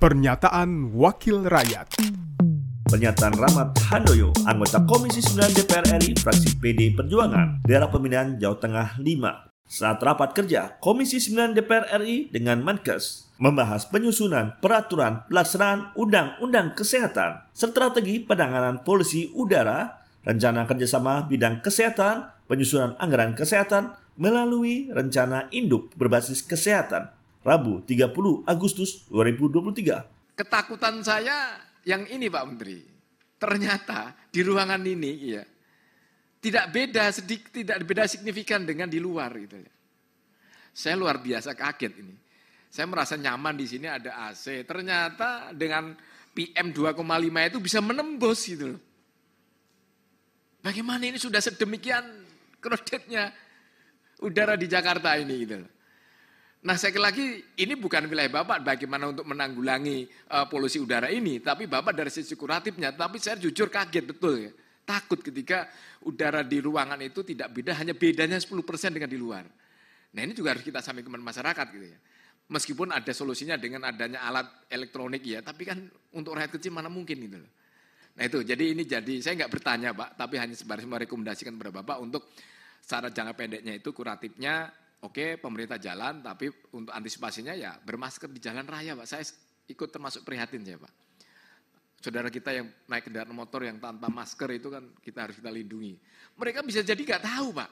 Pernyataan Wakil Rakyat Pernyataan Rahmat Handoyo, anggota Komisi 9 DPR RI, fraksi PD Perjuangan, daerah pemilihan Jawa Tengah 5. Saat rapat kerja Komisi 9 DPR RI dengan Menkes membahas penyusunan peraturan pelaksanaan Undang-Undang Kesehatan, strategi penanganan polusi udara, rencana kerjasama bidang kesehatan, penyusunan anggaran kesehatan melalui rencana induk berbasis kesehatan, Rabu 30 Agustus 2023. Ketakutan saya yang ini Pak Menteri. Ternyata di ruangan ini ya tidak beda sedikit tidak beda signifikan dengan di luar gitu ya. Saya luar biasa kaget ini. Saya merasa nyaman di sini ada AC. Ternyata dengan PM 2,5 itu bisa menembus gitu. Bagaimana ini sudah sedemikian kreditnya udara di Jakarta ini gitu loh. Nah sekali lagi ini bukan wilayah Bapak bagaimana untuk menanggulangi uh, polusi udara ini, tapi Bapak dari sisi kuratifnya, tapi saya jujur kaget betul ya. Takut ketika udara di ruangan itu tidak beda, hanya bedanya 10% dengan di luar. Nah ini juga harus kita sampaikan ke masyarakat gitu ya. Meskipun ada solusinya dengan adanya alat elektronik ya, tapi kan untuk rakyat kecil mana mungkin gitu loh. Nah itu, jadi ini jadi, saya nggak bertanya Pak, tapi hanya sebaris merekomendasikan kepada Bapak untuk secara jangka pendeknya itu kuratifnya Oke, pemerintah jalan, tapi untuk antisipasinya ya bermasker di jalan raya, Pak. Saya ikut termasuk prihatin ya, Pak. Saudara kita yang naik kendaraan motor yang tanpa masker itu kan kita harus kita lindungi. Mereka bisa jadi nggak tahu, Pak.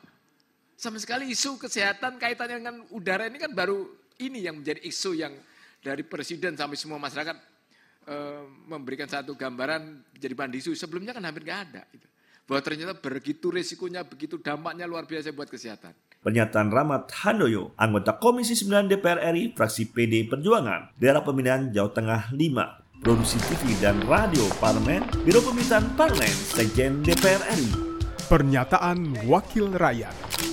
Sama sekali isu kesehatan kaitannya dengan udara ini kan baru ini yang menjadi isu yang dari presiden sampai semua masyarakat e, memberikan satu gambaran jadi bandisu. Sebelumnya kan hampir nggak ada. Gitu. Bahwa ternyata begitu resikonya, begitu dampaknya luar biasa buat kesehatan. Pernyataan Rahmat Handoyo, anggota Komisi 9 DPR RI, fraksi PD Perjuangan, daerah pemilihan Jawa Tengah 5, produksi TV dan radio Parlemen, Biro Pemerintahan Parlemen, Sekjen DPR RI. Pernyataan Wakil Rakyat